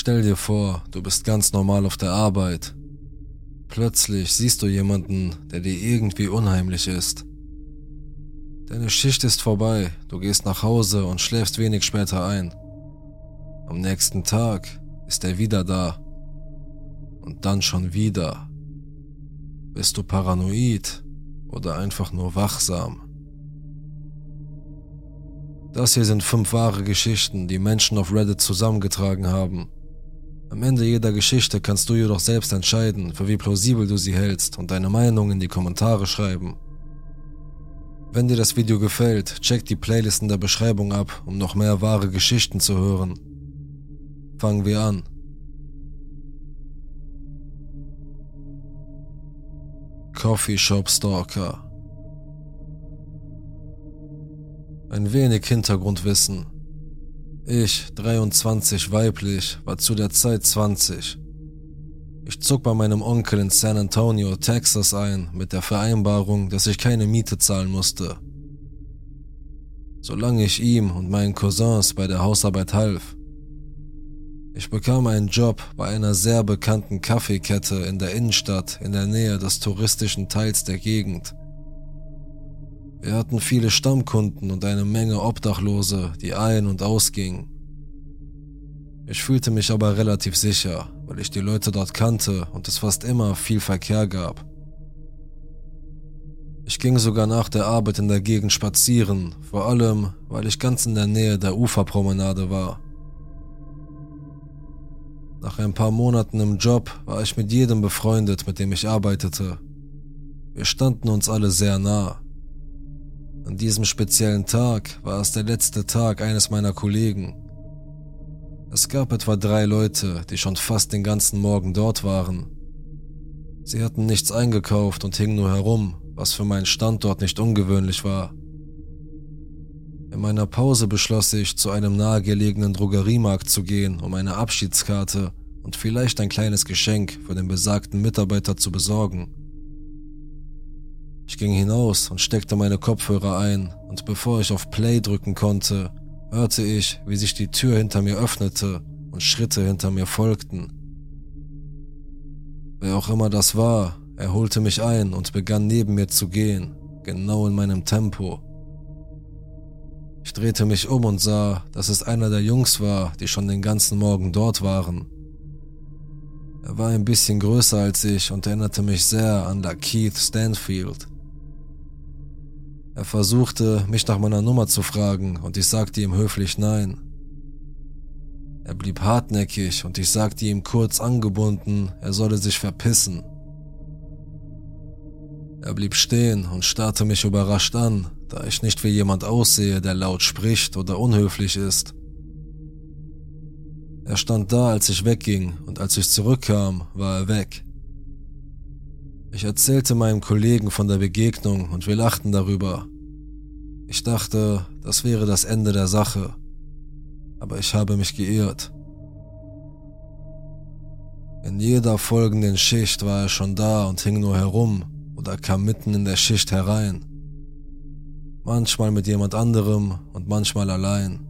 Stell dir vor, du bist ganz normal auf der Arbeit. Plötzlich siehst du jemanden, der dir irgendwie unheimlich ist. Deine Schicht ist vorbei, du gehst nach Hause und schläfst wenig später ein. Am nächsten Tag ist er wieder da. Und dann schon wieder. Bist du paranoid oder einfach nur wachsam? Das hier sind fünf wahre Geschichten, die Menschen auf Reddit zusammengetragen haben. Am Ende jeder Geschichte kannst du jedoch selbst entscheiden, für wie plausibel du sie hältst und deine Meinung in die Kommentare schreiben. Wenn dir das Video gefällt, check die Playlist in der Beschreibung ab, um noch mehr wahre Geschichten zu hören. Fangen wir an. Coffee Shop Stalker Ein wenig Hintergrundwissen. Ich, 23 weiblich, war zu der Zeit 20. Ich zog bei meinem Onkel in San Antonio, Texas ein, mit der Vereinbarung, dass ich keine Miete zahlen musste. Solange ich ihm und meinen Cousins bei der Hausarbeit half. Ich bekam einen Job bei einer sehr bekannten Kaffeekette in der Innenstadt in der Nähe des touristischen Teils der Gegend. Wir hatten viele Stammkunden und eine Menge Obdachlose, die ein- und ausgingen. Ich fühlte mich aber relativ sicher, weil ich die Leute dort kannte und es fast immer viel Verkehr gab. Ich ging sogar nach der Arbeit in der Gegend spazieren, vor allem, weil ich ganz in der Nähe der Uferpromenade war. Nach ein paar Monaten im Job war ich mit jedem befreundet, mit dem ich arbeitete. Wir standen uns alle sehr nah. An diesem speziellen Tag war es der letzte Tag eines meiner Kollegen. Es gab etwa drei Leute, die schon fast den ganzen Morgen dort waren. Sie hatten nichts eingekauft und hingen nur herum, was für meinen Standort nicht ungewöhnlich war. In meiner Pause beschloss ich, zu einem nahegelegenen Drogeriemarkt zu gehen, um eine Abschiedskarte und vielleicht ein kleines Geschenk für den besagten Mitarbeiter zu besorgen. Ich ging hinaus und steckte meine Kopfhörer ein, und bevor ich auf Play drücken konnte, hörte ich, wie sich die Tür hinter mir öffnete und Schritte hinter mir folgten. Wer auch immer das war, er holte mich ein und begann neben mir zu gehen, genau in meinem Tempo. Ich drehte mich um und sah, dass es einer der Jungs war, die schon den ganzen Morgen dort waren. Er war ein bisschen größer als ich und erinnerte mich sehr an Keith Stanfield. Er versuchte, mich nach meiner Nummer zu fragen, und ich sagte ihm höflich nein. Er blieb hartnäckig und ich sagte ihm kurz angebunden, er solle sich verpissen. Er blieb stehen und starrte mich überrascht an, da ich nicht wie jemand aussehe, der laut spricht oder unhöflich ist. Er stand da, als ich wegging, und als ich zurückkam, war er weg. Ich erzählte meinem Kollegen von der Begegnung und wir lachten darüber. Ich dachte, das wäre das Ende der Sache, aber ich habe mich geirrt. In jeder folgenden Schicht war er schon da und hing nur herum oder kam mitten in der Schicht herein. Manchmal mit jemand anderem und manchmal allein.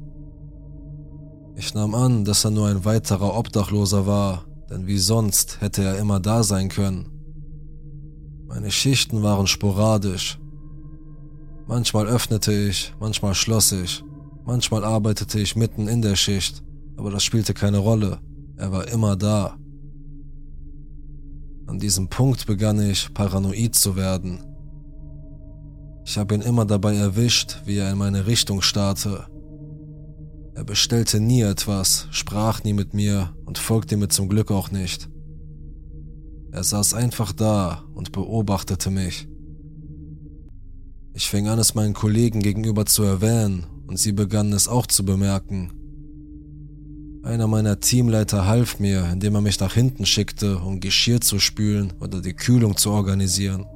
Ich nahm an, dass er nur ein weiterer Obdachloser war, denn wie sonst hätte er immer da sein können. Meine Schichten waren sporadisch. Manchmal öffnete ich, manchmal schloss ich, manchmal arbeitete ich mitten in der Schicht, aber das spielte keine Rolle. Er war immer da. An diesem Punkt begann ich, paranoid zu werden. Ich habe ihn immer dabei erwischt, wie er in meine Richtung starrte. Er bestellte nie etwas, sprach nie mit mir und folgte mir zum Glück auch nicht. Er saß einfach da und beobachtete mich. Ich fing an, es meinen Kollegen gegenüber zu erwähnen und sie begannen es auch zu bemerken. Einer meiner Teamleiter half mir, indem er mich nach hinten schickte, um Geschirr zu spülen oder die Kühlung zu organisieren.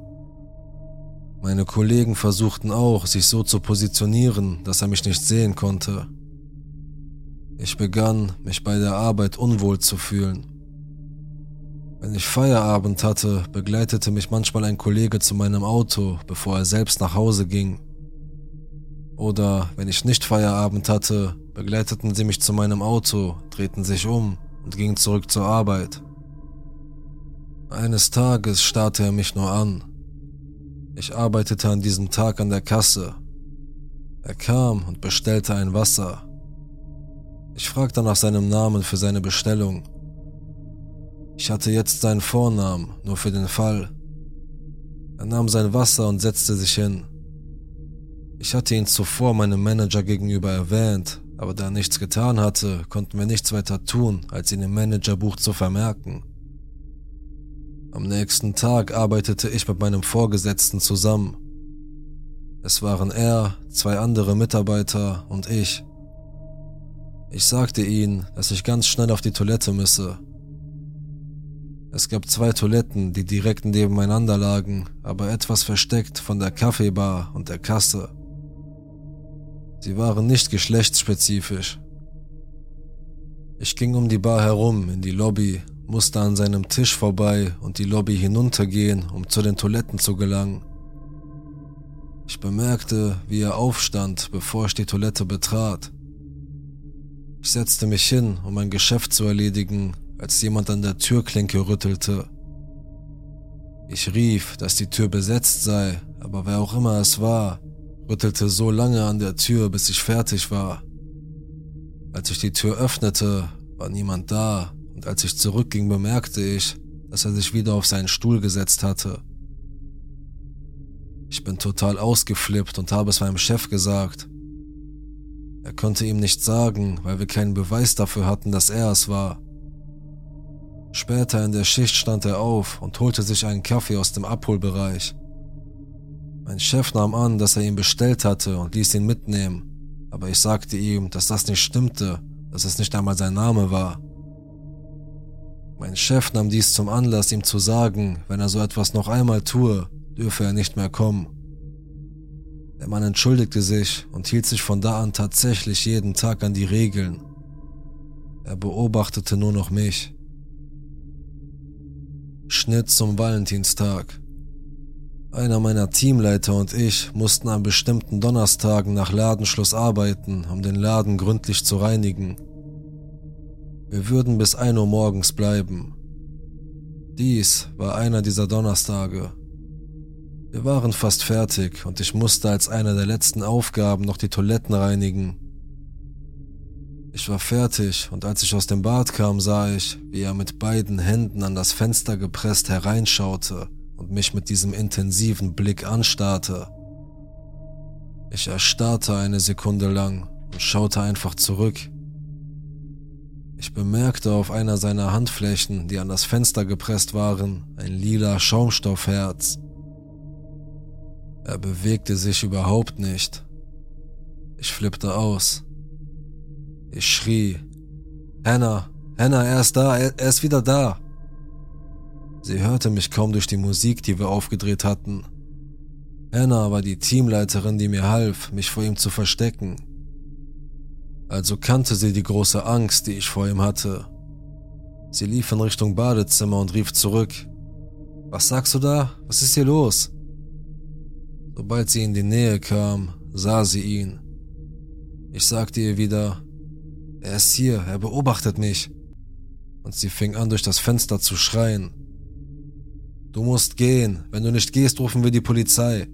Meine Kollegen versuchten auch, sich so zu positionieren, dass er mich nicht sehen konnte. Ich begann, mich bei der Arbeit unwohl zu fühlen. Wenn ich Feierabend hatte, begleitete mich manchmal ein Kollege zu meinem Auto, bevor er selbst nach Hause ging. Oder wenn ich nicht Feierabend hatte, begleiteten sie mich zu meinem Auto, drehten sich um und ging zurück zur Arbeit. Eines Tages starrte er mich nur an. Ich arbeitete an diesem Tag an der Kasse. Er kam und bestellte ein Wasser. Ich fragte nach seinem Namen für seine Bestellung. Ich hatte jetzt seinen Vornamen, nur für den Fall. Er nahm sein Wasser und setzte sich hin. Ich hatte ihn zuvor meinem Manager gegenüber erwähnt, aber da er nichts getan hatte, konnten wir nichts weiter tun, als ihn im Managerbuch zu vermerken. Am nächsten Tag arbeitete ich mit meinem Vorgesetzten zusammen. Es waren er, zwei andere Mitarbeiter und ich. Ich sagte ihnen, dass ich ganz schnell auf die Toilette müsse. Es gab zwei Toiletten, die direkt nebeneinander lagen, aber etwas versteckt von der Kaffeebar und der Kasse. Sie waren nicht geschlechtsspezifisch. Ich ging um die Bar herum in die Lobby, musste an seinem Tisch vorbei und die Lobby hinuntergehen, um zu den Toiletten zu gelangen. Ich bemerkte, wie er aufstand, bevor ich die Toilette betrat. Ich setzte mich hin, um mein Geschäft zu erledigen, als jemand an der Türklinke rüttelte. Ich rief, dass die Tür besetzt sei, aber wer auch immer es war, rüttelte so lange an der Tür, bis ich fertig war. Als ich die Tür öffnete, war niemand da, und als ich zurückging, bemerkte ich, dass er sich wieder auf seinen Stuhl gesetzt hatte. Ich bin total ausgeflippt und habe es meinem Chef gesagt. Er konnte ihm nichts sagen, weil wir keinen Beweis dafür hatten, dass er es war. Später in der Schicht stand er auf und holte sich einen Kaffee aus dem Abholbereich. Mein Chef nahm an, dass er ihn bestellt hatte und ließ ihn mitnehmen, aber ich sagte ihm, dass das nicht stimmte, dass es nicht einmal sein Name war. Mein Chef nahm dies zum Anlass, ihm zu sagen, wenn er so etwas noch einmal tue, dürfe er nicht mehr kommen. Der Mann entschuldigte sich und hielt sich von da an tatsächlich jeden Tag an die Regeln. Er beobachtete nur noch mich. Schnitt zum Valentinstag. Einer meiner Teamleiter und ich mussten an bestimmten Donnerstagen nach Ladenschluss arbeiten, um den Laden gründlich zu reinigen. Wir würden bis 1 Uhr morgens bleiben. Dies war einer dieser Donnerstage. Wir waren fast fertig und ich musste als eine der letzten Aufgaben noch die Toiletten reinigen. Ich war fertig und als ich aus dem Bad kam, sah ich, wie er mit beiden Händen an das Fenster gepresst hereinschaute und mich mit diesem intensiven Blick anstarrte. Ich erstarrte eine Sekunde lang und schaute einfach zurück. Ich bemerkte auf einer seiner Handflächen, die an das Fenster gepresst waren, ein lila Schaumstoffherz. Er bewegte sich überhaupt nicht. Ich flippte aus. Ich schrie. Hannah, Hannah, er ist da, er, er ist wieder da. Sie hörte mich kaum durch die Musik, die wir aufgedreht hatten. Hannah war die Teamleiterin, die mir half, mich vor ihm zu verstecken. Also kannte sie die große Angst, die ich vor ihm hatte. Sie lief in Richtung Badezimmer und rief zurück. Was sagst du da? Was ist hier los? Sobald sie in die Nähe kam, sah sie ihn. Ich sagte ihr wieder, er ist hier, er beobachtet mich. Und sie fing an, durch das Fenster zu schreien. Du musst gehen, wenn du nicht gehst, rufen wir die Polizei.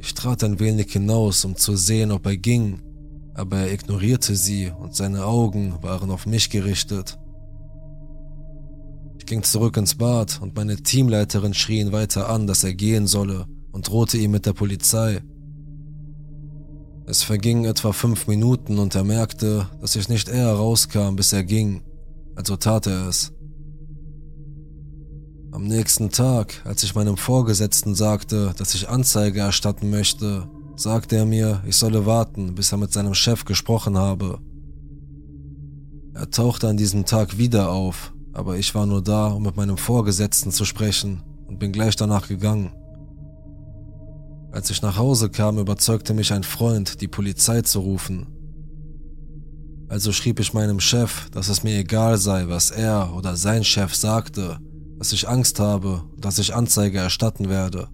Ich trat ein wenig hinaus, um zu sehen, ob er ging, aber er ignorierte sie und seine Augen waren auf mich gerichtet. Ich ging zurück ins Bad und meine Teamleiterin schrie ihn weiter an, dass er gehen solle und drohte ihm mit der Polizei. Es vergingen etwa fünf Minuten und er merkte, dass ich nicht eher rauskam, bis er ging, also tat er es. Am nächsten Tag, als ich meinem Vorgesetzten sagte, dass ich Anzeige erstatten möchte, sagte er mir, ich solle warten, bis er mit seinem Chef gesprochen habe. Er tauchte an diesem Tag wieder auf, aber ich war nur da, um mit meinem Vorgesetzten zu sprechen und bin gleich danach gegangen. Als ich nach Hause kam, überzeugte mich ein Freund, die Polizei zu rufen. Also schrieb ich meinem Chef, dass es mir egal sei, was er oder sein Chef sagte, dass ich Angst habe und dass ich Anzeige erstatten werde.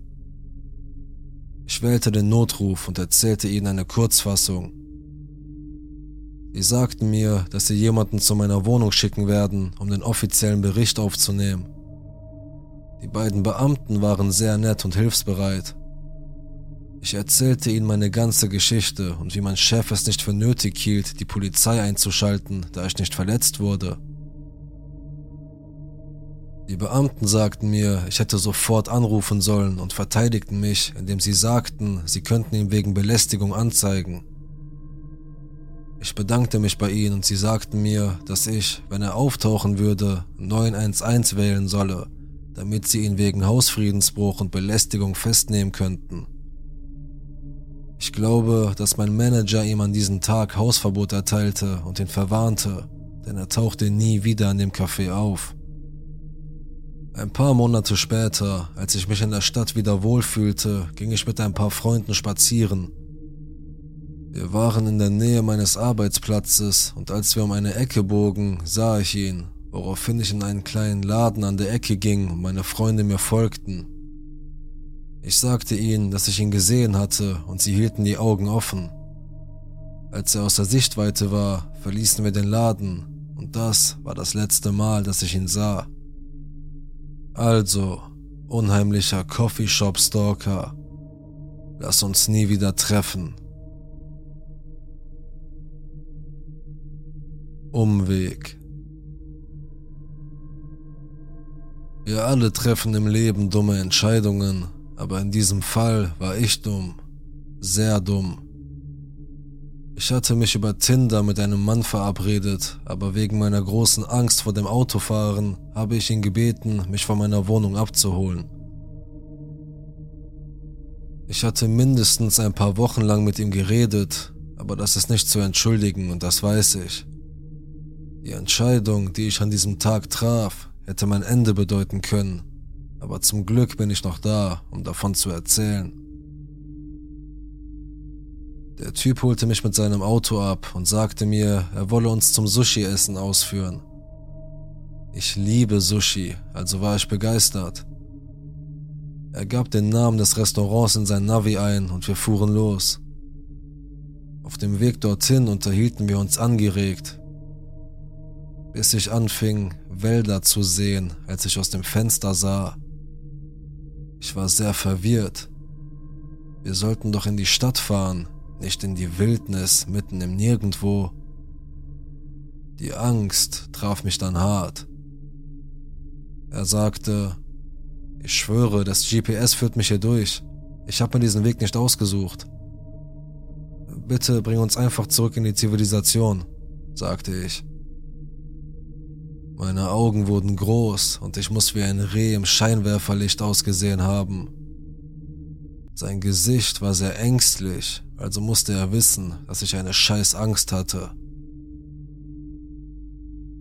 Ich wählte den Notruf und erzählte ihnen eine Kurzfassung. Sie sagten mir, dass sie jemanden zu meiner Wohnung schicken werden, um den offiziellen Bericht aufzunehmen. Die beiden Beamten waren sehr nett und hilfsbereit. Ich erzählte ihnen meine ganze Geschichte und wie mein Chef es nicht für nötig hielt, die Polizei einzuschalten, da ich nicht verletzt wurde. Die Beamten sagten mir, ich hätte sofort anrufen sollen und verteidigten mich, indem sie sagten, sie könnten ihn wegen Belästigung anzeigen. Ich bedankte mich bei ihnen und sie sagten mir, dass ich, wenn er auftauchen würde, 911 wählen solle, damit sie ihn wegen Hausfriedensbruch und Belästigung festnehmen könnten. Ich glaube, dass mein Manager ihm an diesem Tag Hausverbot erteilte und ihn verwarnte, denn er tauchte nie wieder an dem Café auf. Ein paar Monate später, als ich mich in der Stadt wieder wohlfühlte, ging ich mit ein paar Freunden spazieren. Wir waren in der Nähe meines Arbeitsplatzes und als wir um eine Ecke bogen, sah ich ihn, woraufhin ich in einen kleinen Laden an der Ecke ging und meine Freunde mir folgten. Ich sagte ihnen, dass ich ihn gesehen hatte und sie hielten die Augen offen. Als er aus der Sichtweite war, verließen wir den Laden und das war das letzte Mal, dass ich ihn sah. Also, unheimlicher Coffeeshop-Stalker, lass uns nie wieder treffen. Umweg. Wir alle treffen im Leben dumme Entscheidungen, aber in diesem Fall war ich dumm. Sehr dumm. Ich hatte mich über Tinder mit einem Mann verabredet, aber wegen meiner großen Angst vor dem Autofahren habe ich ihn gebeten, mich von meiner Wohnung abzuholen. Ich hatte mindestens ein paar Wochen lang mit ihm geredet, aber das ist nicht zu entschuldigen und das weiß ich. Die Entscheidung, die ich an diesem Tag traf, hätte mein Ende bedeuten können, aber zum Glück bin ich noch da, um davon zu erzählen. Der Typ holte mich mit seinem Auto ab und sagte mir, er wolle uns zum Sushi-Essen ausführen. Ich liebe Sushi, also war ich begeistert. Er gab den Namen des Restaurants in sein Navi ein und wir fuhren los. Auf dem Weg dorthin unterhielten wir uns angeregt, bis ich anfing, Wälder zu sehen, als ich aus dem Fenster sah, ich war sehr verwirrt. Wir sollten doch in die Stadt fahren, nicht in die Wildnis mitten im Nirgendwo. Die Angst traf mich dann hart. Er sagte, ich schwöre, das GPS führt mich hier durch. Ich habe mir diesen Weg nicht ausgesucht. Bitte bring uns einfach zurück in die Zivilisation, sagte ich. Meine Augen wurden groß und ich muss wie ein Reh im Scheinwerferlicht ausgesehen haben. Sein Gesicht war sehr ängstlich, also musste er wissen, dass ich eine scheiß Angst hatte.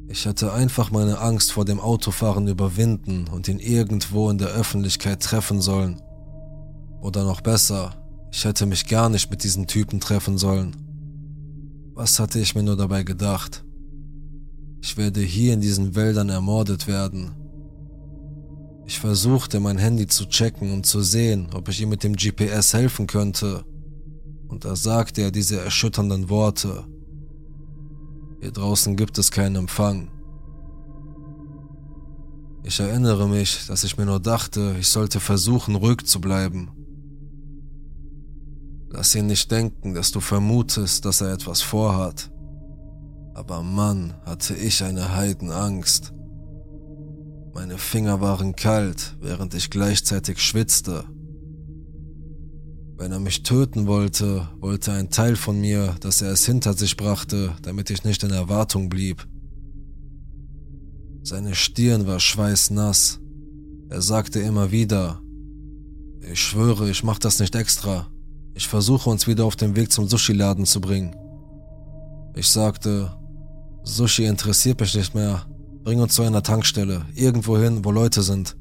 Ich hatte einfach meine Angst vor dem Autofahren überwinden und ihn irgendwo in der Öffentlichkeit treffen sollen. Oder noch besser, ich hätte mich gar nicht mit diesen Typen treffen sollen. Was hatte ich mir nur dabei gedacht? Ich werde hier in diesen Wäldern ermordet werden. Ich versuchte mein Handy zu checken, um zu sehen, ob ich ihm mit dem GPS helfen könnte. Und da sagte er diese erschütternden Worte. Hier draußen gibt es keinen Empfang. Ich erinnere mich, dass ich mir nur dachte, ich sollte versuchen, ruhig zu bleiben. Lass ihn nicht denken, dass du vermutest, dass er etwas vorhat. Aber Mann, hatte ich eine Heidenangst. Meine Finger waren kalt, während ich gleichzeitig schwitzte. Wenn er mich töten wollte, wollte ein Teil von mir, dass er es hinter sich brachte, damit ich nicht in Erwartung blieb. Seine Stirn war schweißnass. Er sagte immer wieder, ich schwöre, ich mach das nicht extra. Ich versuche uns wieder auf den Weg zum Sushi-Laden zu bringen. Ich sagte, Sushi interessiert mich nicht mehr. Bring uns zu einer Tankstelle, irgendwo hin, wo Leute sind.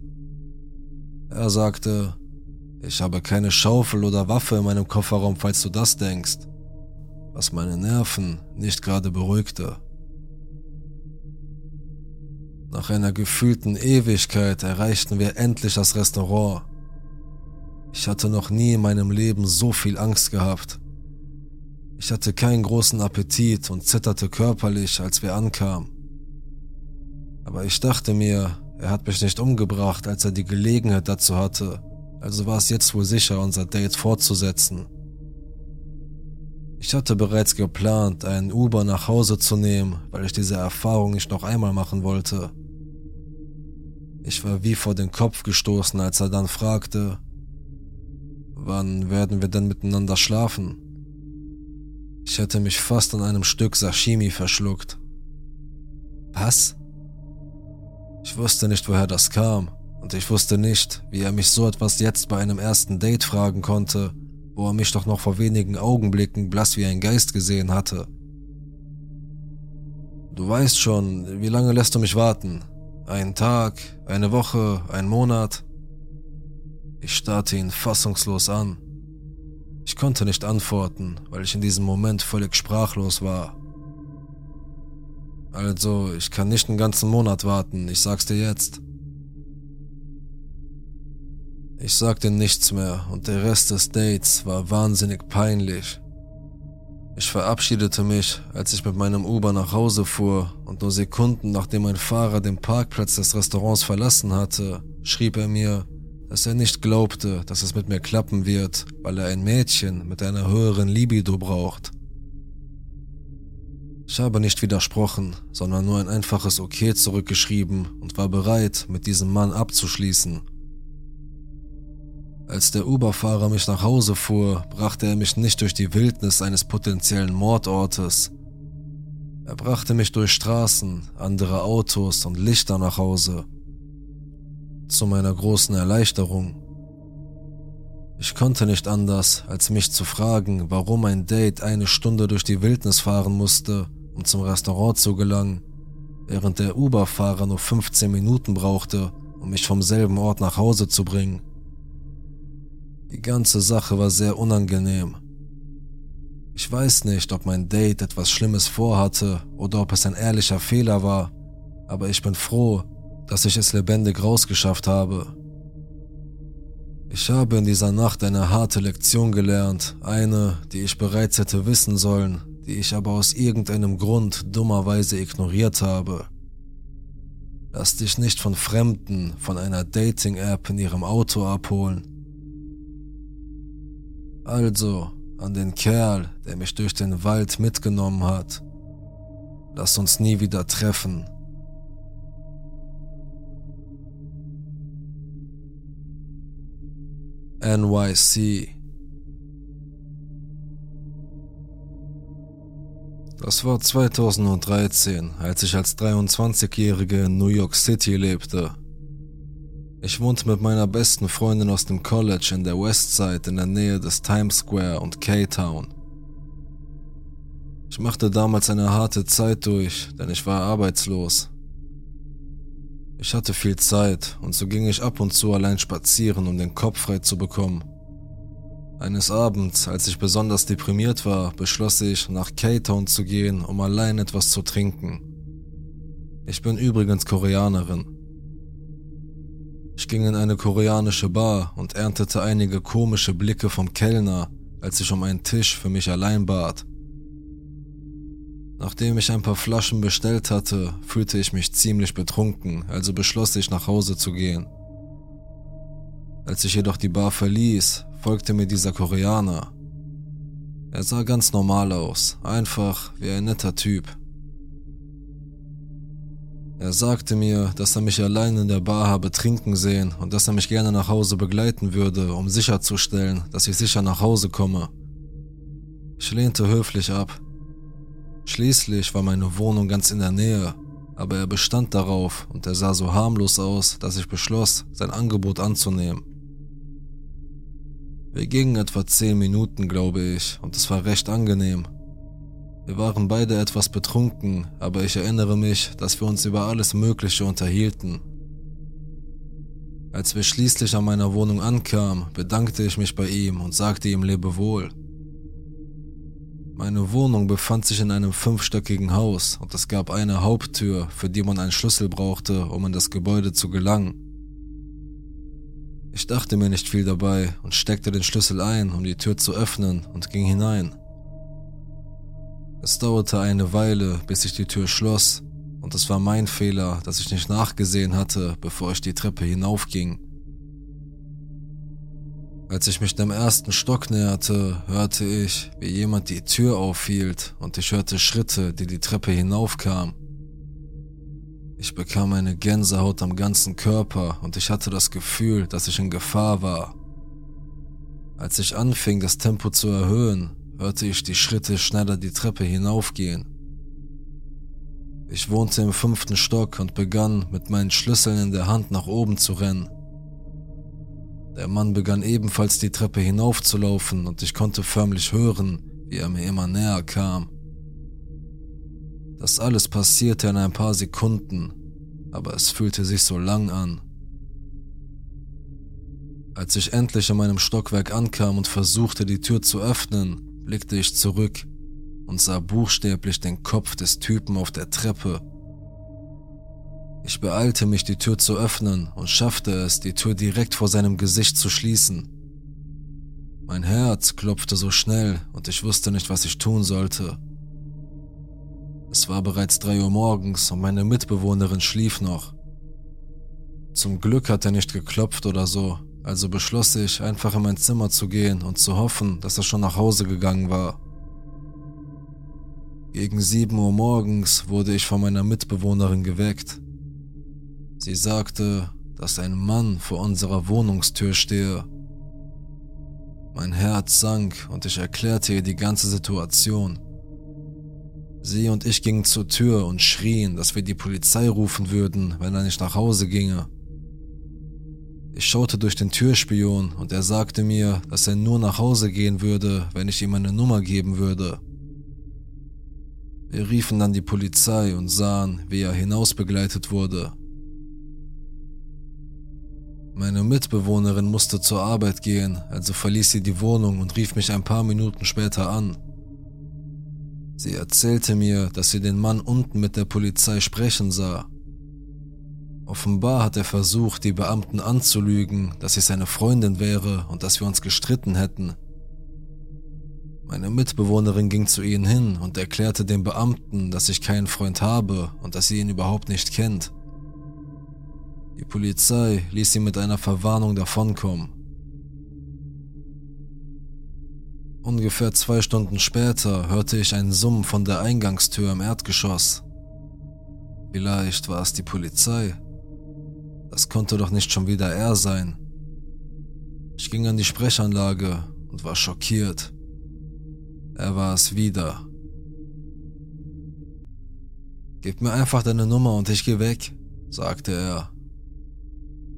Er sagte, ich habe keine Schaufel oder Waffe in meinem Kofferraum, falls du das denkst. Was meine Nerven nicht gerade beruhigte. Nach einer gefühlten Ewigkeit erreichten wir endlich das Restaurant. Ich hatte noch nie in meinem Leben so viel Angst gehabt. Ich hatte keinen großen Appetit und zitterte körperlich, als wir ankamen. Aber ich dachte mir, er hat mich nicht umgebracht, als er die Gelegenheit dazu hatte, also war es jetzt wohl sicher, unser Date fortzusetzen. Ich hatte bereits geplant, einen Uber nach Hause zu nehmen, weil ich diese Erfahrung nicht noch einmal machen wollte. Ich war wie vor den Kopf gestoßen, als er dann fragte, wann werden wir denn miteinander schlafen? Ich hätte mich fast an einem Stück Sashimi verschluckt. Was? Ich wusste nicht, woher das kam, und ich wusste nicht, wie er mich so etwas jetzt bei einem ersten Date fragen konnte, wo er mich doch noch vor wenigen Augenblicken blass wie ein Geist gesehen hatte. Du weißt schon, wie lange lässt du mich warten? Ein Tag, eine Woche, ein Monat? Ich starrte ihn fassungslos an. Ich konnte nicht antworten, weil ich in diesem Moment völlig sprachlos war. Also, ich kann nicht einen ganzen Monat warten, ich sag's dir jetzt. Ich sagte nichts mehr und der Rest des Dates war wahnsinnig peinlich. Ich verabschiedete mich, als ich mit meinem Uber nach Hause fuhr und nur Sekunden nachdem mein Fahrer den Parkplatz des Restaurants verlassen hatte, schrieb er mir, dass er nicht glaubte, dass es mit mir klappen wird, weil er ein Mädchen mit einer höheren Libido braucht. Ich habe nicht widersprochen, sondern nur ein einfaches Okay zurückgeschrieben und war bereit, mit diesem Mann abzuschließen. Als der Uberfahrer mich nach Hause fuhr, brachte er mich nicht durch die Wildnis eines potenziellen Mordortes. Er brachte mich durch Straßen, andere Autos und Lichter nach Hause. Zu meiner großen Erleichterung. Ich konnte nicht anders, als mich zu fragen, warum ein Date eine Stunde durch die Wildnis fahren musste, um zum Restaurant zu gelangen, während der Uberfahrer nur 15 Minuten brauchte, um mich vom selben Ort nach Hause zu bringen. Die ganze Sache war sehr unangenehm. Ich weiß nicht, ob mein Date etwas Schlimmes vorhatte oder ob es ein ehrlicher Fehler war, aber ich bin froh, dass ich es lebendig rausgeschafft habe. Ich habe in dieser Nacht eine harte Lektion gelernt, eine, die ich bereits hätte wissen sollen, die ich aber aus irgendeinem Grund dummerweise ignoriert habe. Lass dich nicht von Fremden von einer Dating-App in ihrem Auto abholen. Also, an den Kerl, der mich durch den Wald mitgenommen hat. Lass uns nie wieder treffen. NYC Das war 2013, als ich als 23-Jährige in New York City lebte. Ich wohnte mit meiner besten Freundin aus dem College in der Westside in der Nähe des Times Square und K-Town. Ich machte damals eine harte Zeit durch, denn ich war arbeitslos. Ich hatte viel Zeit und so ging ich ab und zu allein spazieren, um den Kopf frei zu bekommen. Eines Abends, als ich besonders deprimiert war, beschloss ich, nach K-Town zu gehen, um allein etwas zu trinken. Ich bin übrigens Koreanerin. Ich ging in eine koreanische Bar und erntete einige komische Blicke vom Kellner, als ich um einen Tisch für mich allein bat. Nachdem ich ein paar Flaschen bestellt hatte, fühlte ich mich ziemlich betrunken, also beschloss ich nach Hause zu gehen. Als ich jedoch die Bar verließ, folgte mir dieser Koreaner. Er sah ganz normal aus, einfach wie ein netter Typ. Er sagte mir, dass er mich allein in der Bar habe trinken sehen und dass er mich gerne nach Hause begleiten würde, um sicherzustellen, dass ich sicher nach Hause komme. Ich lehnte höflich ab. Schließlich war meine Wohnung ganz in der Nähe, aber er bestand darauf und er sah so harmlos aus, dass ich beschloss, sein Angebot anzunehmen. Wir gingen etwa zehn Minuten, glaube ich, und es war recht angenehm. Wir waren beide etwas betrunken, aber ich erinnere mich, dass wir uns über alles Mögliche unterhielten. Als wir schließlich an meiner Wohnung ankamen, bedankte ich mich bei ihm und sagte ihm Lebewohl. Meine Wohnung befand sich in einem fünfstöckigen Haus und es gab eine Haupttür, für die man einen Schlüssel brauchte, um in das Gebäude zu gelangen. Ich dachte mir nicht viel dabei und steckte den Schlüssel ein, um die Tür zu öffnen und ging hinein. Es dauerte eine Weile, bis ich die Tür schloss, und es war mein Fehler, dass ich nicht nachgesehen hatte, bevor ich die Treppe hinaufging. Als ich mich dem ersten Stock näherte, hörte ich, wie jemand die Tür aufhielt und ich hörte Schritte, die die Treppe hinaufkamen. Ich bekam eine Gänsehaut am ganzen Körper und ich hatte das Gefühl, dass ich in Gefahr war. Als ich anfing, das Tempo zu erhöhen, hörte ich die Schritte schneller die Treppe hinaufgehen. Ich wohnte im fünften Stock und begann mit meinen Schlüsseln in der Hand nach oben zu rennen. Der Mann begann ebenfalls die Treppe hinaufzulaufen und ich konnte förmlich hören, wie er mir immer näher kam. Das alles passierte in ein paar Sekunden, aber es fühlte sich so lang an. Als ich endlich in meinem Stockwerk ankam und versuchte, die Tür zu öffnen, blickte ich zurück und sah buchstäblich den Kopf des Typen auf der Treppe. Ich beeilte mich, die Tür zu öffnen und schaffte es, die Tür direkt vor seinem Gesicht zu schließen. Mein Herz klopfte so schnell und ich wusste nicht, was ich tun sollte. Es war bereits drei Uhr morgens und meine Mitbewohnerin schlief noch. Zum Glück hat er nicht geklopft oder so, also beschloss ich, einfach in mein Zimmer zu gehen und zu hoffen, dass er schon nach Hause gegangen war. Gegen sieben Uhr morgens wurde ich von meiner Mitbewohnerin geweckt. Sie sagte, dass ein Mann vor unserer Wohnungstür stehe. Mein Herz sank und ich erklärte ihr die ganze Situation. Sie und ich gingen zur Tür und schrien, dass wir die Polizei rufen würden, wenn er nicht nach Hause ginge. Ich schaute durch den Türspion und er sagte mir, dass er nur nach Hause gehen würde, wenn ich ihm eine Nummer geben würde. Wir riefen dann die Polizei und sahen, wie er hinausbegleitet wurde. Meine Mitbewohnerin musste zur Arbeit gehen, also verließ sie die Wohnung und rief mich ein paar Minuten später an. Sie erzählte mir, dass sie den Mann unten mit der Polizei sprechen sah. Offenbar hat er versucht, die Beamten anzulügen, dass ich seine Freundin wäre und dass wir uns gestritten hätten. Meine Mitbewohnerin ging zu ihnen hin und erklärte den Beamten, dass ich keinen Freund habe und dass sie ihn überhaupt nicht kennt. Die Polizei ließ sie mit einer Verwarnung davonkommen. Ungefähr zwei Stunden später hörte ich einen Summen von der Eingangstür im Erdgeschoss. Vielleicht war es die Polizei. Das konnte doch nicht schon wieder er sein. Ich ging an die Sprechanlage und war schockiert. Er war es wieder. Gib mir einfach deine Nummer und ich geh weg, sagte er.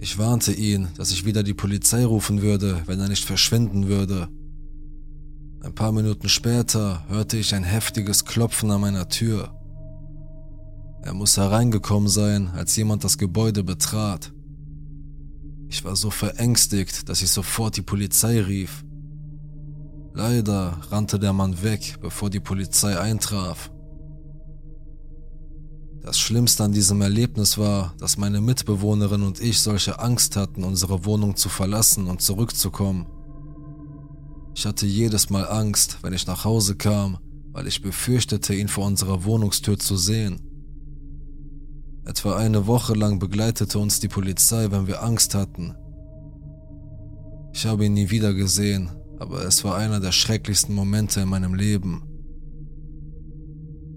Ich warnte ihn, dass ich wieder die Polizei rufen würde, wenn er nicht verschwinden würde. Ein paar Minuten später hörte ich ein heftiges Klopfen an meiner Tür. Er muss hereingekommen sein, als jemand das Gebäude betrat. Ich war so verängstigt, dass ich sofort die Polizei rief. Leider rannte der Mann weg, bevor die Polizei eintraf. Das Schlimmste an diesem Erlebnis war, dass meine Mitbewohnerin und ich solche Angst hatten, unsere Wohnung zu verlassen und zurückzukommen. Ich hatte jedes Mal Angst, wenn ich nach Hause kam, weil ich befürchtete, ihn vor unserer Wohnungstür zu sehen. Etwa eine Woche lang begleitete uns die Polizei, wenn wir Angst hatten. Ich habe ihn nie wieder gesehen, aber es war einer der schrecklichsten Momente in meinem Leben.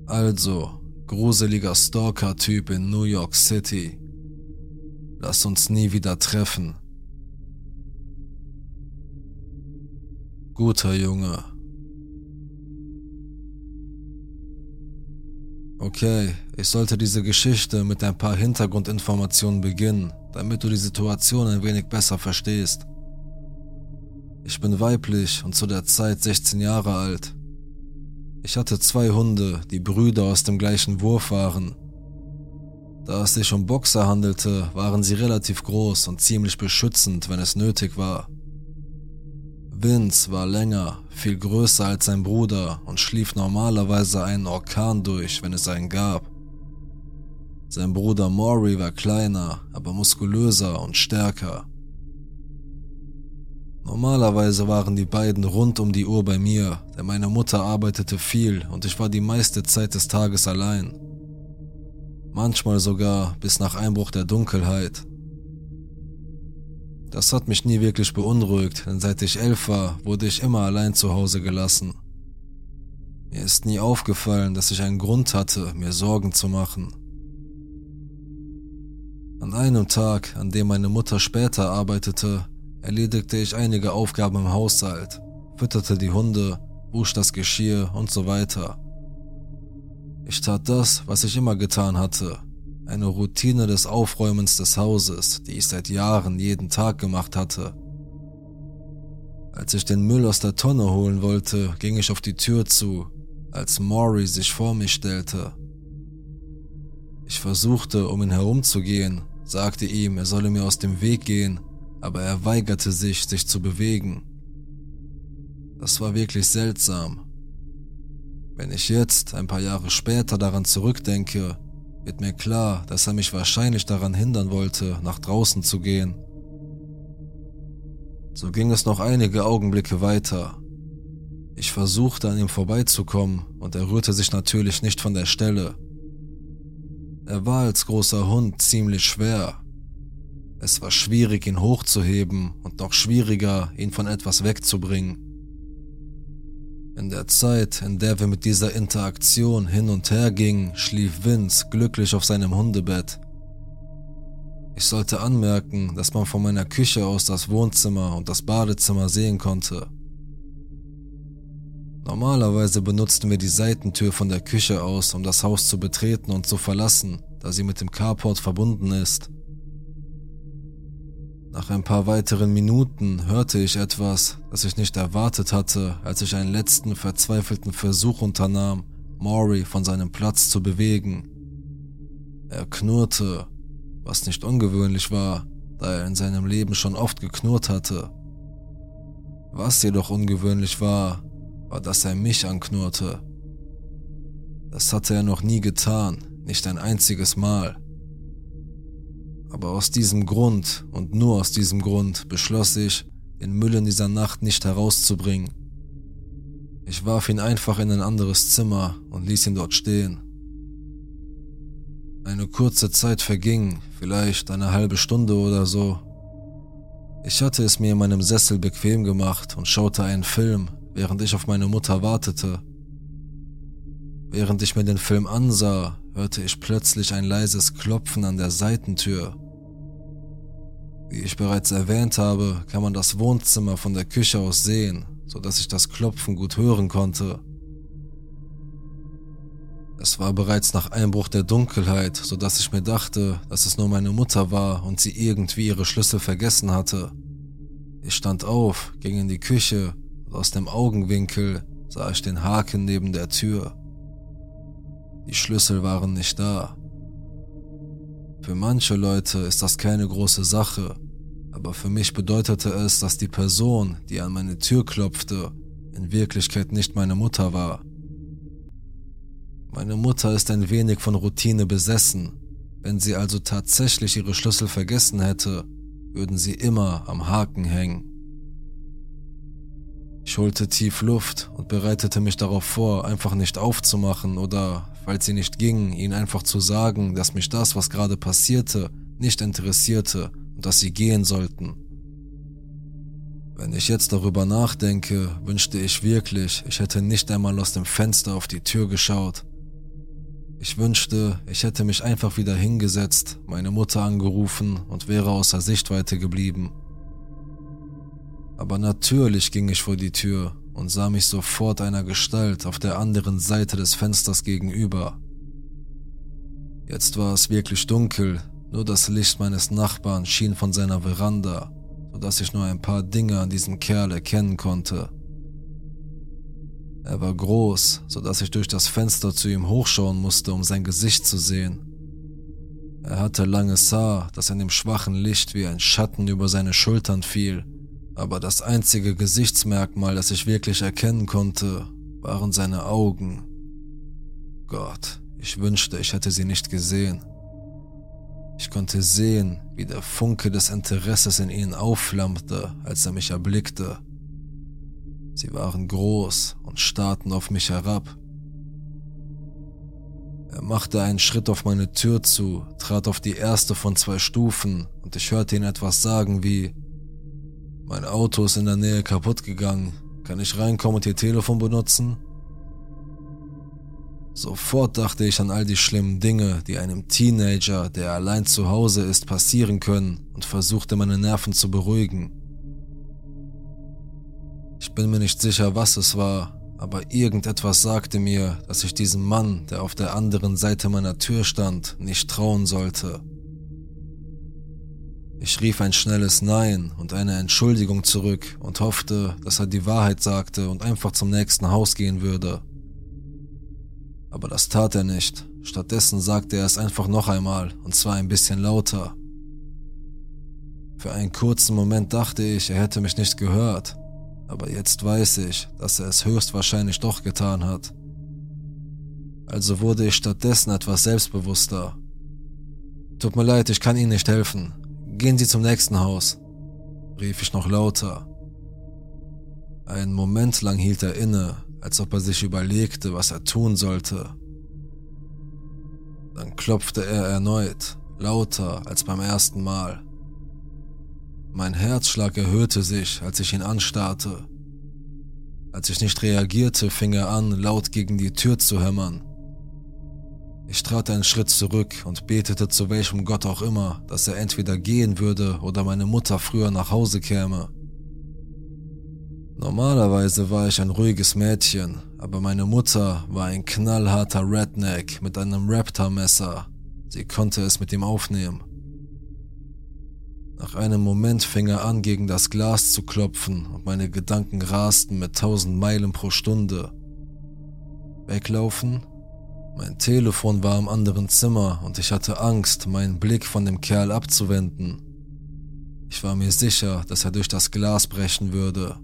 Also, gruseliger Stalker-Typ in New York City. Lass uns nie wieder treffen. Guter Junge. Okay, ich sollte diese Geschichte mit ein paar Hintergrundinformationen beginnen, damit du die Situation ein wenig besser verstehst. Ich bin weiblich und zu der Zeit 16 Jahre alt. Ich hatte zwei Hunde, die Brüder aus dem gleichen Wurf waren. Da es sich um Boxer handelte, waren sie relativ groß und ziemlich beschützend, wenn es nötig war. Vince war länger, viel größer als sein Bruder und schlief normalerweise einen Orkan durch, wenn es einen gab. Sein Bruder Maury war kleiner, aber muskulöser und stärker. Normalerweise waren die beiden rund um die Uhr bei mir, denn meine Mutter arbeitete viel und ich war die meiste Zeit des Tages allein. Manchmal sogar bis nach Einbruch der Dunkelheit. Das hat mich nie wirklich beunruhigt, denn seit ich elf war, wurde ich immer allein zu Hause gelassen. Mir ist nie aufgefallen, dass ich einen Grund hatte, mir Sorgen zu machen. An einem Tag, an dem meine Mutter später arbeitete, erledigte ich einige Aufgaben im Haushalt, fütterte die Hunde, wusch das Geschirr und so weiter. Ich tat das, was ich immer getan hatte, eine Routine des Aufräumens des Hauses, die ich seit Jahren jeden Tag gemacht hatte. Als ich den Müll aus der Tonne holen wollte, ging ich auf die Tür zu, als Maury sich vor mich stellte. Ich versuchte, um ihn herumzugehen, sagte ihm, er solle mir aus dem Weg gehen, aber er weigerte sich, sich zu bewegen. Das war wirklich seltsam. Wenn ich jetzt, ein paar Jahre später, daran zurückdenke, wird mir klar, dass er mich wahrscheinlich daran hindern wollte, nach draußen zu gehen. So ging es noch einige Augenblicke weiter. Ich versuchte an ihm vorbeizukommen und er rührte sich natürlich nicht von der Stelle. Er war als großer Hund ziemlich schwer. Es war schwierig, ihn hochzuheben und noch schwieriger, ihn von etwas wegzubringen. In der Zeit, in der wir mit dieser Interaktion hin und her gingen, schlief Vince glücklich auf seinem Hundebett. Ich sollte anmerken, dass man von meiner Küche aus das Wohnzimmer und das Badezimmer sehen konnte. Normalerweise benutzten wir die Seitentür von der Küche aus, um das Haus zu betreten und zu verlassen, da sie mit dem Carport verbunden ist. Nach ein paar weiteren Minuten hörte ich etwas, das ich nicht erwartet hatte, als ich einen letzten verzweifelten Versuch unternahm, Maury von seinem Platz zu bewegen. Er knurrte, was nicht ungewöhnlich war, da er in seinem Leben schon oft geknurrt hatte. Was jedoch ungewöhnlich war, war, dass er mich anknurrte. Das hatte er noch nie getan, nicht ein einziges Mal. Aber aus diesem Grund und nur aus diesem Grund beschloss ich, den Müll in dieser Nacht nicht herauszubringen. Ich warf ihn einfach in ein anderes Zimmer und ließ ihn dort stehen. Eine kurze Zeit verging, vielleicht eine halbe Stunde oder so. Ich hatte es mir in meinem Sessel bequem gemacht und schaute einen Film, während ich auf meine Mutter wartete. Während ich mir den Film ansah, hörte ich plötzlich ein leises Klopfen an der Seitentür. Wie ich bereits erwähnt habe, kann man das Wohnzimmer von der Küche aus sehen, so dass ich das Klopfen gut hören konnte. Es war bereits nach Einbruch der Dunkelheit, so dass ich mir dachte, dass es nur meine Mutter war und sie irgendwie ihre Schlüssel vergessen hatte. Ich stand auf, ging in die Küche aus dem Augenwinkel sah ich den Haken neben der Tür. Die Schlüssel waren nicht da. Für manche Leute ist das keine große Sache, aber für mich bedeutete es, dass die Person, die an meine Tür klopfte, in Wirklichkeit nicht meine Mutter war. Meine Mutter ist ein wenig von Routine besessen. Wenn sie also tatsächlich ihre Schlüssel vergessen hätte, würden sie immer am Haken hängen. Ich holte tief Luft und bereitete mich darauf vor, einfach nicht aufzumachen oder, falls sie nicht ging, ihnen einfach zu sagen, dass mich das, was gerade passierte, nicht interessierte und dass sie gehen sollten. Wenn ich jetzt darüber nachdenke, wünschte ich wirklich, ich hätte nicht einmal aus dem Fenster auf die Tür geschaut. Ich wünschte, ich hätte mich einfach wieder hingesetzt, meine Mutter angerufen und wäre außer Sichtweite geblieben. Aber natürlich ging ich vor die Tür und sah mich sofort einer Gestalt auf der anderen Seite des Fensters gegenüber. Jetzt war es wirklich dunkel, nur das Licht meines Nachbarn schien von seiner Veranda, so dass ich nur ein paar Dinge an diesem Kerl erkennen konnte. Er war groß, so dass ich durch das Fenster zu ihm hochschauen musste, um sein Gesicht zu sehen. Er hatte langes Haar, das in dem schwachen Licht wie ein Schatten über seine Schultern fiel aber das einzige Gesichtsmerkmal, das ich wirklich erkennen konnte, waren seine Augen. Gott, ich wünschte, ich hätte sie nicht gesehen. Ich konnte sehen, wie der Funke des Interesses in ihnen aufflammte, als er mich erblickte. Sie waren groß und starrten auf mich herab. Er machte einen Schritt auf meine Tür zu, trat auf die erste von zwei Stufen und ich hörte ihn etwas sagen wie Mein Auto ist in der Nähe kaputt gegangen. Kann ich reinkommen und Ihr Telefon benutzen? Sofort dachte ich an all die schlimmen Dinge, die einem Teenager, der allein zu Hause ist, passieren können und versuchte meine Nerven zu beruhigen. Ich bin mir nicht sicher, was es war, aber irgendetwas sagte mir, dass ich diesem Mann, der auf der anderen Seite meiner Tür stand, nicht trauen sollte. Ich rief ein schnelles Nein und eine Entschuldigung zurück und hoffte, dass er die Wahrheit sagte und einfach zum nächsten Haus gehen würde. Aber das tat er nicht. Stattdessen sagte er es einfach noch einmal, und zwar ein bisschen lauter. Für einen kurzen Moment dachte ich, er hätte mich nicht gehört, aber jetzt weiß ich, dass er es höchstwahrscheinlich doch getan hat. Also wurde ich stattdessen etwas selbstbewusster. Tut mir leid, ich kann Ihnen nicht helfen. Gehen Sie zum nächsten Haus, rief ich noch lauter. Einen Moment lang hielt er inne, als ob er sich überlegte, was er tun sollte. Dann klopfte er erneut, lauter als beim ersten Mal. Mein Herzschlag erhöhte sich, als ich ihn anstarrte. Als ich nicht reagierte, fing er an, laut gegen die Tür zu hämmern. Ich trat einen Schritt zurück und betete zu welchem Gott auch immer, dass er entweder gehen würde oder meine Mutter früher nach Hause käme. Normalerweise war ich ein ruhiges Mädchen, aber meine Mutter war ein knallharter Redneck mit einem Raptor-Messer. Sie konnte es mit ihm aufnehmen. Nach einem Moment fing er an, gegen das Glas zu klopfen und meine Gedanken rasten mit tausend Meilen pro Stunde. Weglaufen? Mein Telefon war im anderen Zimmer und ich hatte Angst, meinen Blick von dem Kerl abzuwenden. Ich war mir sicher, dass er durch das Glas brechen würde.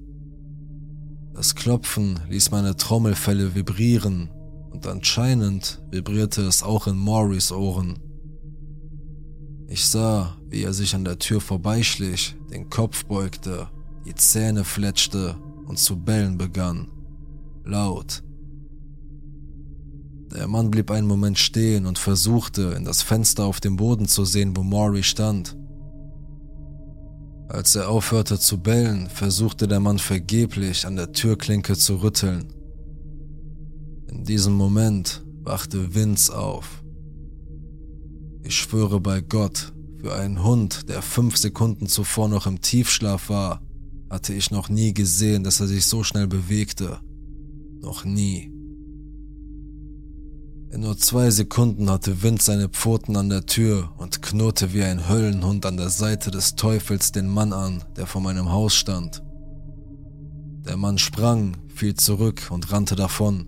Das Klopfen ließ meine Trommelfelle vibrieren und anscheinend vibrierte es auch in Morris Ohren. Ich sah, wie er sich an der Tür vorbeischlich, den Kopf beugte, die Zähne fletschte und zu bellen begann. Laut. Der Mann blieb einen Moment stehen und versuchte, in das Fenster auf dem Boden zu sehen, wo Maury stand. Als er aufhörte zu bellen, versuchte der Mann vergeblich an der Türklinke zu rütteln. In diesem Moment wachte Vince auf. Ich schwöre bei Gott, für einen Hund, der fünf Sekunden zuvor noch im Tiefschlaf war, hatte ich noch nie gesehen, dass er sich so schnell bewegte. Noch nie. In nur zwei Sekunden hatte Wind seine Pfoten an der Tür und knurrte wie ein Höllenhund an der Seite des Teufels den Mann an, der vor meinem Haus stand. Der Mann sprang, fiel zurück und rannte davon.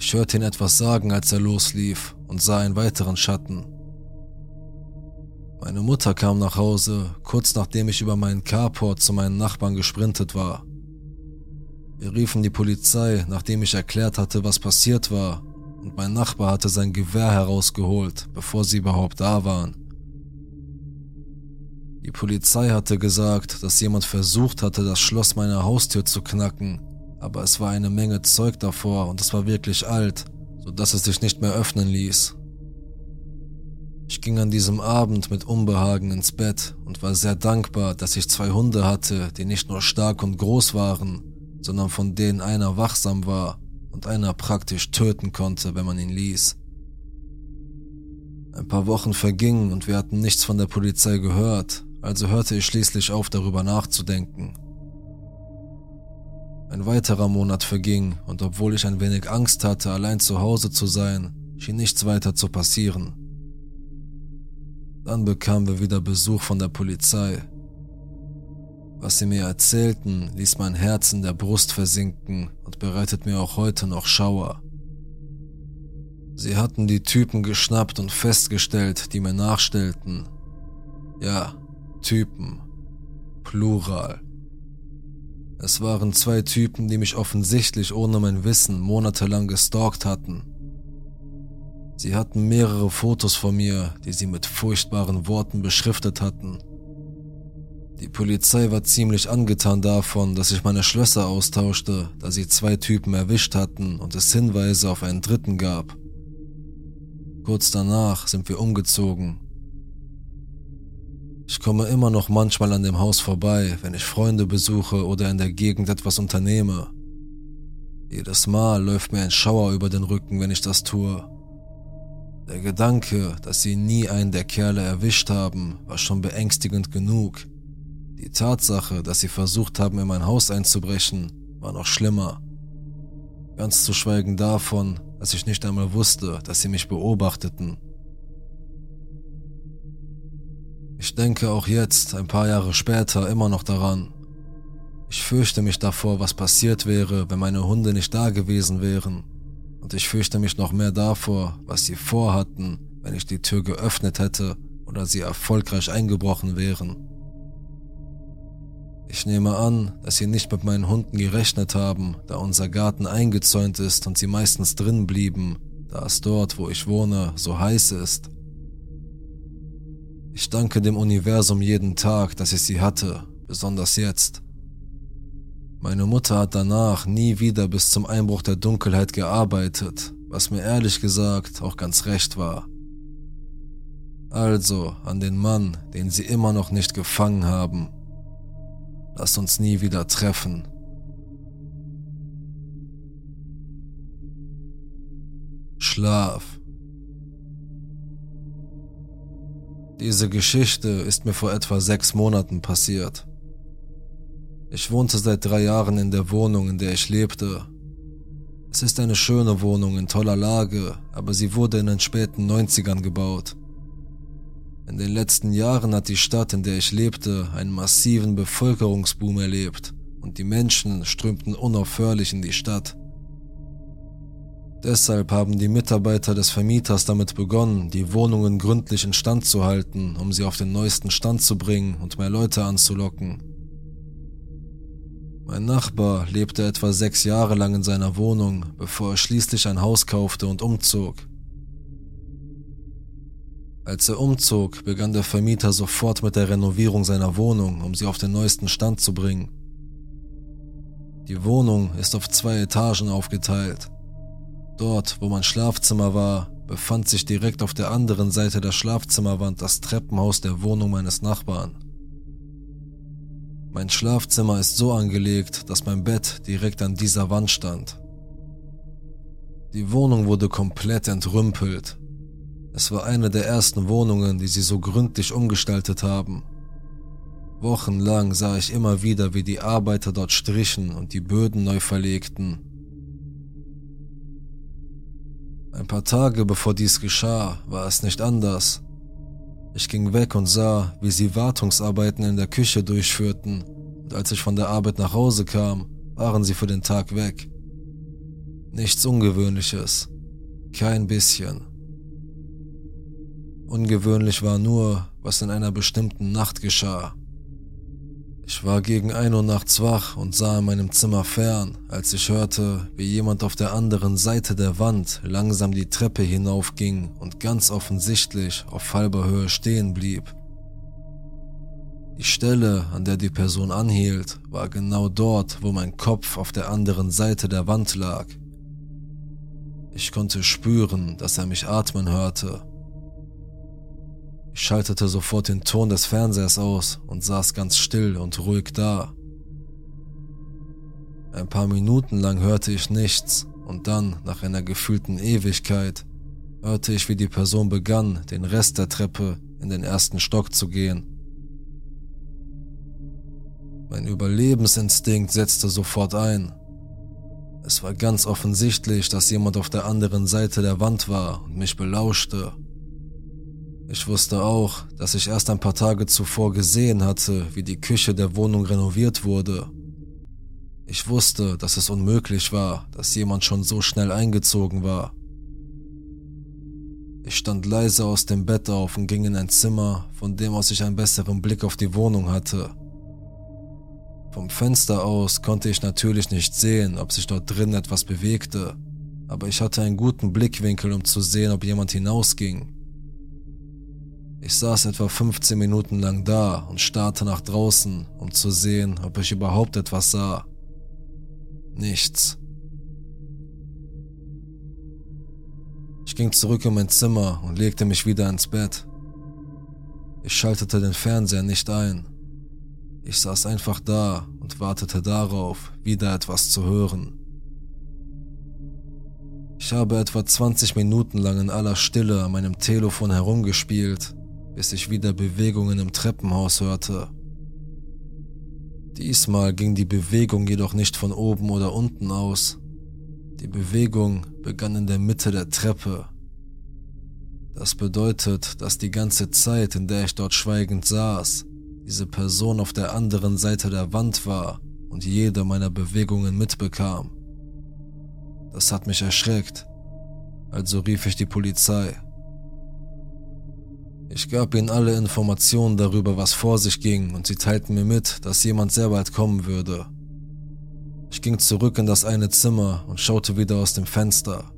Ich hörte ihn etwas sagen, als er loslief und sah einen weiteren Schatten. Meine Mutter kam nach Hause, kurz nachdem ich über meinen Carport zu meinen Nachbarn gesprintet war. Wir riefen die Polizei, nachdem ich erklärt hatte, was passiert war, und mein Nachbar hatte sein Gewehr herausgeholt, bevor sie überhaupt da waren. Die Polizei hatte gesagt, dass jemand versucht hatte, das Schloss meiner Haustür zu knacken, aber es war eine Menge Zeug davor und es war wirklich alt, so dass es sich nicht mehr öffnen ließ. Ich ging an diesem Abend mit Unbehagen ins Bett und war sehr dankbar, dass ich zwei Hunde hatte, die nicht nur stark und groß waren, sondern von denen einer wachsam war und einer praktisch töten konnte, wenn man ihn ließ. Ein paar Wochen vergingen und wir hatten nichts von der Polizei gehört, also hörte ich schließlich auf, darüber nachzudenken. Ein weiterer Monat verging und obwohl ich ein wenig Angst hatte, allein zu Hause zu sein, schien nichts weiter zu passieren. Dann bekamen wir wieder Besuch von der Polizei was sie mir erzählten, ließ mein Herz in der Brust versinken und bereitet mir auch heute noch Schauer. Sie hatten die Typen geschnappt und festgestellt, die mir nachstellten. Ja, Typen. Plural. Es waren zwei Typen, die mich offensichtlich ohne mein Wissen monatelang gestalkt hatten. Sie hatten mehrere Fotos von mir, die sie mit furchtbaren Worten beschriftet hatten. Die Polizei war ziemlich angetan davon, dass ich meine Schlösser austauschte, da sie zwei Typen erwischt hatten und es Hinweise auf einen dritten gab. Kurz danach sind wir umgezogen. Ich komme immer noch manchmal an dem Haus vorbei, wenn ich Freunde besuche oder in der Gegend etwas unternehme. Jedes Mal läuft mir ein Schauer über den Rücken, wenn ich das tue. Der Gedanke, dass sie nie einen der Kerle erwischt haben, war schon beängstigend genug. Die Tatsache, dass sie versucht haben, in mein Haus einzubrechen, war noch schlimmer. Ganz zu schweigen davon, dass ich nicht einmal wusste, dass sie mich beobachteten. Ich denke auch jetzt, ein paar Jahre später, immer noch daran. Ich fürchte mich davor, was passiert wäre, wenn meine Hunde nicht da gewesen wären. Und ich fürchte mich noch mehr davor, was sie vorhatten, wenn ich die Tür geöffnet hätte oder sie erfolgreich eingebrochen wären. Ich nehme an, dass sie nicht mit meinen Hunden gerechnet haben, da unser Garten eingezäunt ist und sie meistens drin blieben, da es dort, wo ich wohne, so heiß ist. Ich danke dem Universum jeden Tag, dass ich sie hatte, besonders jetzt. Meine Mutter hat danach nie wieder bis zum Einbruch der Dunkelheit gearbeitet, was mir ehrlich gesagt auch ganz recht war. Also an den Mann, den sie immer noch nicht gefangen haben, Lass uns nie wieder treffen. Schlaf. Diese Geschichte ist mir vor etwa sechs Monaten passiert. Ich wohnte seit drei Jahren in der Wohnung, in der ich lebte. Es ist eine schöne Wohnung in toller Lage, aber sie wurde in den späten 90ern gebaut. In den letzten Jahren hat die Stadt, in der ich lebte, einen massiven Bevölkerungsboom erlebt und die Menschen strömten unaufhörlich in die Stadt. Deshalb haben die Mitarbeiter des Vermieters damit begonnen, die Wohnungen gründlich instand zu halten, um sie auf den neuesten Stand zu bringen und mehr Leute anzulocken. Mein Nachbar lebte etwa sechs Jahre lang in seiner Wohnung, bevor er schließlich ein Haus kaufte und umzog. Als er umzog, begann der Vermieter sofort mit der Renovierung seiner Wohnung, um sie auf den neuesten Stand zu bringen. Die Wohnung ist auf zwei Etagen aufgeteilt. Dort, wo mein Schlafzimmer war, befand sich direkt auf der anderen Seite der Schlafzimmerwand das Treppenhaus der Wohnung meines Nachbarn. Mein Schlafzimmer ist so angelegt, dass mein Bett direkt an dieser Wand stand. Die Wohnung wurde komplett entrümpelt es war eine der ersten Wohnungen, die sie so gründlich umgestaltet haben. Wochenlang sah ich immer wieder, wie die Arbeiter dort strichen und die Böden neu verlegten. Ein paar Tage bevor dies geschah, war es nicht anders. Ich ging weg und sah, wie sie Wartungsarbeiten in der Küche durchführten, und als ich von der Arbeit nach Hause kam, waren sie für den Tag weg. Nichts Ungewöhnliches, kein bisschen. Ungewöhnlich war nur, was in einer bestimmten Nacht geschah. Ich war gegen ein Uhr nachts wach und sah in meinem Zimmer fern, als ich hörte, wie jemand auf der anderen Seite der Wand langsam die Treppe hinaufging und ganz offensichtlich auf halber Höhe stehen blieb. Die Stelle, an der die Person anhielt, war genau dort, wo mein Kopf auf der anderen Seite der Wand lag. Ich konnte spüren, dass er mich atmen hörte ich schaltete sofort den Ton des Fernsehers aus und saß ganz still und ruhig da. Ein paar Minuten lang hörte ich nichts und dann, nach einer gefühlten Ewigkeit, hörte ich, wie die Person begann, den Rest der Treppe in den ersten Stock zu gehen. Mein Überlebensinstinkt setzte sofort ein. Es war ganz offensichtlich, dass jemand auf der anderen Seite der Wand war und mich belauschte. Ich wusste auch, dass ich erst ein paar Tage zuvor gesehen hatte, wie die Küche der Wohnung renoviert wurde. Ich wusste, dass es unmöglich war, dass jemand schon so schnell eingezogen war. Ich stand leise aus dem Bett auf und ging in ein Zimmer, von dem aus ich einen besseren Blick auf die Wohnung hatte. Vom Fenster aus konnte ich natürlich nicht sehen, ob sich dort drin etwas bewegte, aber ich hatte einen guten Blickwinkel, um zu sehen, ob jemand hinausging. Ich saß etwa 15 Minuten lang da und starrte nach draußen, um zu sehen, ob ich überhaupt etwas sah. Nichts. Ich ging zurück in mein Zimmer und legte mich wieder ins Bett. Ich schaltete den Fernseher nicht ein. Ich saß einfach da und wartete darauf, wieder etwas zu hören. Ich habe etwa 20 Minuten lang in aller Stille an meinem Telefon herumgespielt, bis ich wieder Bewegungen im Treppenhaus hörte. Diesmal ging die Bewegung jedoch nicht von oben oder unten aus. Die Bewegung begann in der Mitte der Treppe. Das bedeutet, dass die ganze Zeit, in der ich dort schweigend saß, diese Person auf der anderen Seite der Wand war und jede meiner Bewegungen mitbekam. Das hat mich erschreckt. Also rief ich die Polizei. Ich gab ihnen alle Informationen darüber, was vor sich ging, und sie teilten mir mit, dass jemand sehr bald kommen würde. Ich ging zurück in das eine Zimmer und schaute wieder aus dem Fenster.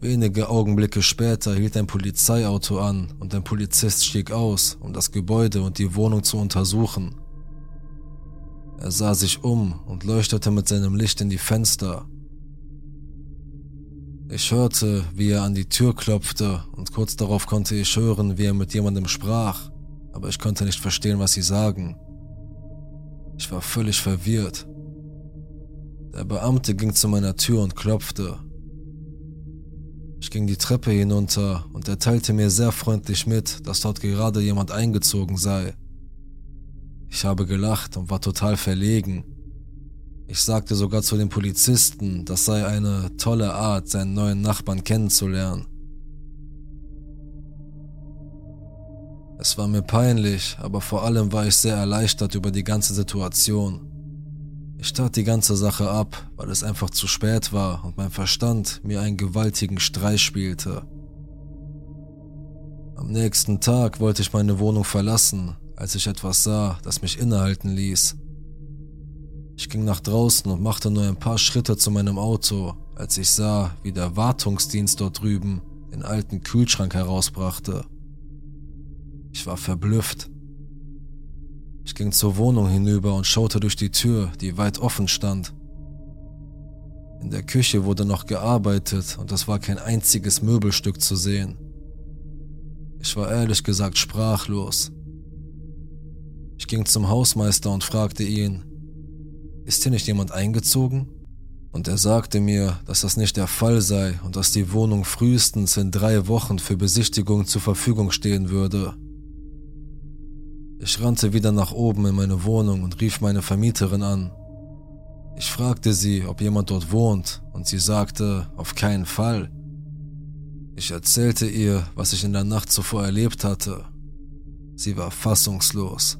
Wenige Augenblicke später hielt ein Polizeiauto an und ein Polizist stieg aus, um das Gebäude und die Wohnung zu untersuchen. Er sah sich um und leuchtete mit seinem Licht in die Fenster. Ich hörte, wie er an die Tür klopfte und kurz darauf konnte ich hören, wie er mit jemandem sprach, aber ich konnte nicht verstehen, was sie sagen. Ich war völlig verwirrt. Der Beamte ging zu meiner Tür und klopfte. Ich ging die Treppe hinunter und er teilte mir sehr freundlich mit, dass dort gerade jemand eingezogen sei. Ich habe gelacht und war total verlegen. Ich sagte sogar zu den Polizisten, das sei eine tolle Art, seinen neuen Nachbarn kennenzulernen. Es war mir peinlich, aber vor allem war ich sehr erleichtert über die ganze Situation. Ich tat die ganze Sache ab, weil es einfach zu spät war und mein Verstand mir einen gewaltigen Streich spielte. Am nächsten Tag wollte ich meine Wohnung verlassen, als ich etwas sah, das mich innehalten ließ. Ich ging nach draußen und machte nur ein paar Schritte zu meinem Auto, als ich sah, wie der Wartungsdienst dort drüben den alten Kühlschrank herausbrachte. Ich war verblüfft. Ich ging zur Wohnung hinüber und schaute durch die Tür, die weit offen stand. In der Küche wurde noch gearbeitet und es war kein einziges Möbelstück zu sehen. Ich war ehrlich gesagt sprachlos. Ich ging zum Hausmeister und fragte ihn, ist hier nicht jemand eingezogen? Und er sagte mir, dass das nicht der Fall sei und dass die Wohnung frühestens in drei Wochen für Besichtigung zur Verfügung stehen würde. Ich rannte wieder nach oben in meine Wohnung und rief meine Vermieterin an. Ich fragte sie, ob jemand dort wohnt, und sie sagte, auf keinen Fall. Ich erzählte ihr, was ich in der Nacht zuvor erlebt hatte. Sie war fassungslos.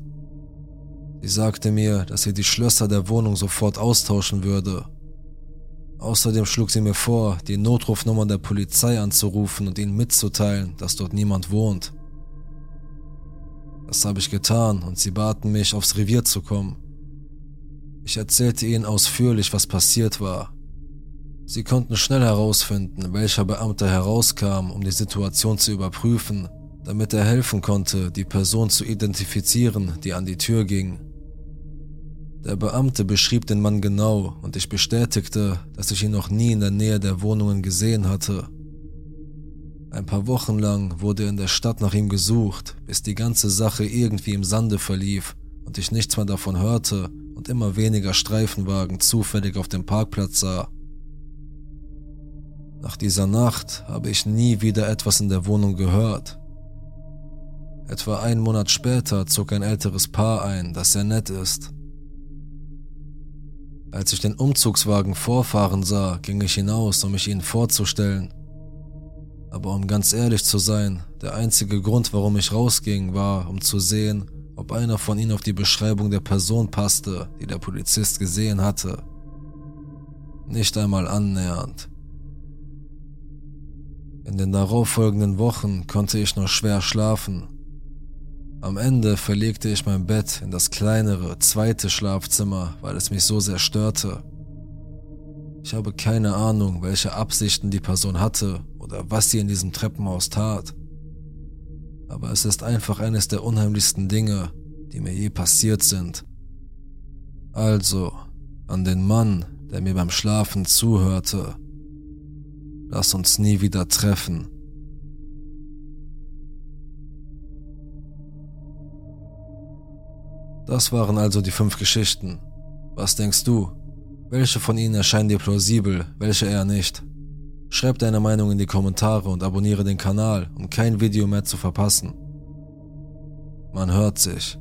Sie sagte mir, dass sie die Schlösser der Wohnung sofort austauschen würde. Außerdem schlug sie mir vor, die Notrufnummer der Polizei anzurufen und ihnen mitzuteilen, dass dort niemand wohnt. Das habe ich getan und sie baten mich, aufs Revier zu kommen. Ich erzählte ihnen ausführlich, was passiert war. Sie konnten schnell herausfinden, welcher Beamter herauskam, um die Situation zu überprüfen, damit er helfen konnte, die Person zu identifizieren, die an die Tür ging. Der Beamte beschrieb den Mann genau und ich bestätigte, dass ich ihn noch nie in der Nähe der Wohnungen gesehen hatte. Ein paar Wochen lang wurde in der Stadt nach ihm gesucht, bis die ganze Sache irgendwie im Sande verlief und ich nichts mehr davon hörte und immer weniger Streifenwagen zufällig auf dem Parkplatz sah. Nach dieser Nacht habe ich nie wieder etwas in der Wohnung gehört. Etwa einen Monat später zog ein älteres Paar ein, das sehr nett ist. Als ich den Umzugswagen vorfahren sah, ging ich hinaus, um mich ihnen vorzustellen. Aber um ganz ehrlich zu sein, der einzige Grund, warum ich rausging, war, um zu sehen, ob einer von ihnen auf die Beschreibung der Person passte, die der Polizist gesehen hatte. Nicht einmal annähernd. In den darauffolgenden Wochen konnte ich nur schwer schlafen am Ende verlegte ich mein Bett in das kleinere, zweite Schlafzimmer, weil es mich so sehr störte. Ich habe keine Ahnung, welche Absichten die Person hatte oder was sie in diesem Treppenhaus tat. Aber es ist einfach eines der unheimlichsten Dinge, die mir je passiert sind. Also, an den Mann, der mir beim Schlafen zuhörte, lass uns nie wieder treffen. Das waren also die fünf Geschichten. Was denkst du? Welche von ihnen erscheinen dir plausibel, welche eher nicht? Schreib deine Meinung in die Kommentare und abonniere den Kanal, um kein Video mehr zu verpassen. Man hört sich.